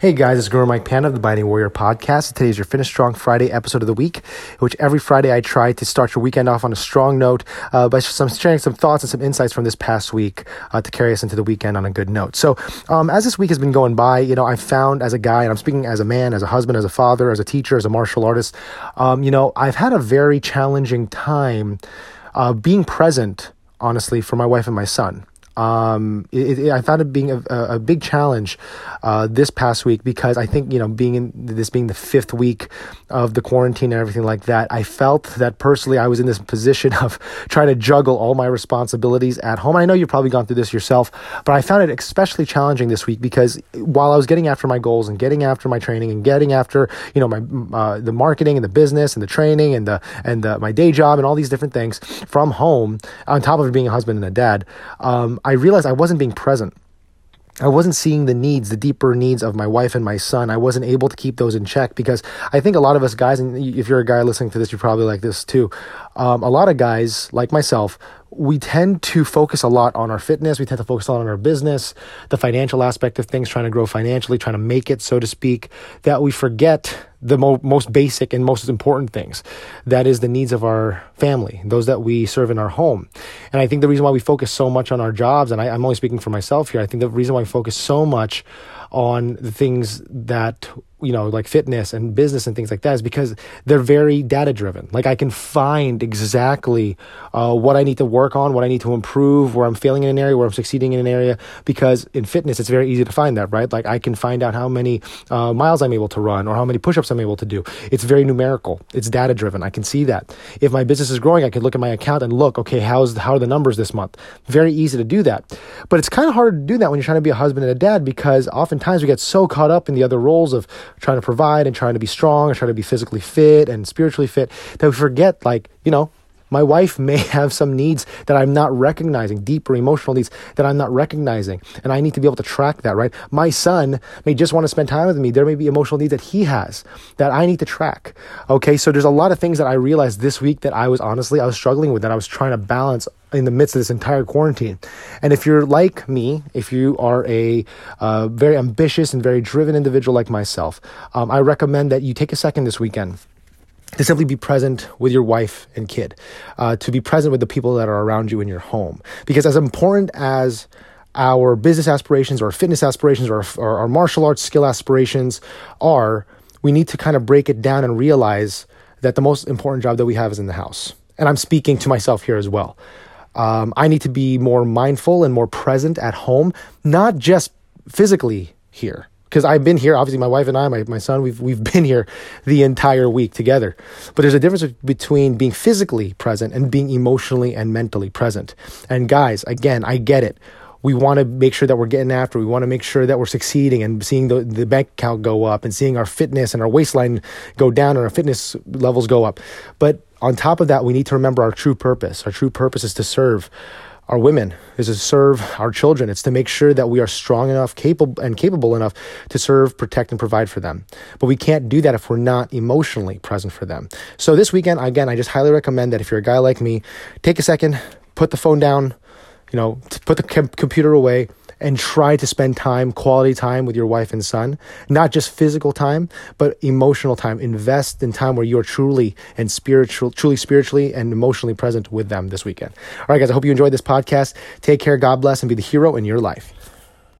Hey guys, it's Guro Mike Pan of the Binding Warrior podcast. Today is your Finish Strong Friday episode of the week, which every Friday I try to start your weekend off on a strong note uh, by some sharing some thoughts and some insights from this past week uh, to carry us into the weekend on a good note. So, um, as this week has been going by, you know, I found as a guy, and I'm speaking as a man, as a husband, as a father, as a teacher, as a martial artist, um, you know, I've had a very challenging time uh, being present, honestly, for my wife and my son. Um, it, it, I found it being a, a big challenge uh, this past week because I think you know being in this being the fifth week of the quarantine and everything like that, I felt that personally I was in this position of trying to juggle all my responsibilities at home. I know you've probably gone through this yourself, but I found it especially challenging this week because while I was getting after my goals and getting after my training and getting after you know my uh, the marketing and the business and the training and the and the, my day job and all these different things from home on top of being a husband and a dad. Um, I realized I wasn't being present. I wasn't seeing the needs, the deeper needs of my wife and my son. I wasn't able to keep those in check because I think a lot of us guys, and if you're a guy listening to this, you're probably like this too. Um, a lot of guys, like myself, we tend to focus a lot on our fitness. We tend to focus a lot on our business, the financial aspect of things, trying to grow financially, trying to make it, so to speak, that we forget the mo- most basic and most important things. That is the needs of our family, those that we serve in our home. And I think the reason why we focus so much on our jobs, and I, I'm only speaking for myself here, I think the reason why we focus so much on the things that you know like fitness and business and things like that is because they're very data driven like i can find exactly uh, what i need to work on what i need to improve where i'm failing in an area where i'm succeeding in an area because in fitness it's very easy to find that right? Like i can find out how many uh, miles i'm able to run or how many push-ups i'm able to do. It's very numerical. It's data driven i can see that. If my business is growing i can look at my account and look okay how's how are the numbers this month? Very easy to do that. But it's kind of hard to do that when you're trying to be a husband and a dad because oftentimes we get so caught up in the other roles of trying to provide and trying to be strong and trying to be physically fit and spiritually fit that we forget like you know my wife may have some needs that I'm not recognizing, deeper emotional needs that I'm not recognizing. And I need to be able to track that, right? My son may just want to spend time with me. There may be emotional needs that he has that I need to track. Okay. So there's a lot of things that I realized this week that I was honestly, I was struggling with that I was trying to balance in the midst of this entire quarantine. And if you're like me, if you are a uh, very ambitious and very driven individual like myself, um, I recommend that you take a second this weekend to simply be present with your wife and kid, uh, to be present with the people that are around you in your home. Because as important as our business aspirations or fitness aspirations or, or our martial arts skill aspirations are, we need to kind of break it down and realize that the most important job that we have is in the house. And I'm speaking to myself here as well. Um, I need to be more mindful and more present at home, not just physically here, because I've been here. Obviously, my wife and I, my, my son, we've we've been here the entire week together. But there's a difference between being physically present and being emotionally and mentally present. And guys, again, I get it. We want to make sure that we're getting after. We want to make sure that we're succeeding and seeing the, the bank account go up and seeing our fitness and our waistline go down and our fitness levels go up. But on top of that, we need to remember our true purpose. Our true purpose is to serve our women, is to serve our children. It's to make sure that we are strong enough, capable, and capable enough to serve, protect, and provide for them. But we can't do that if we're not emotionally present for them. So this weekend, again, I just highly recommend that if you're a guy like me, take a second, put the phone down, you know, put the com- computer away, and try to spend time, quality time with your wife and son, not just physical time, but emotional time. Invest in time where you're truly and spiritual, truly spiritually and emotionally present with them this weekend. All right, guys, I hope you enjoyed this podcast. Take care, God bless, and be the hero in your life.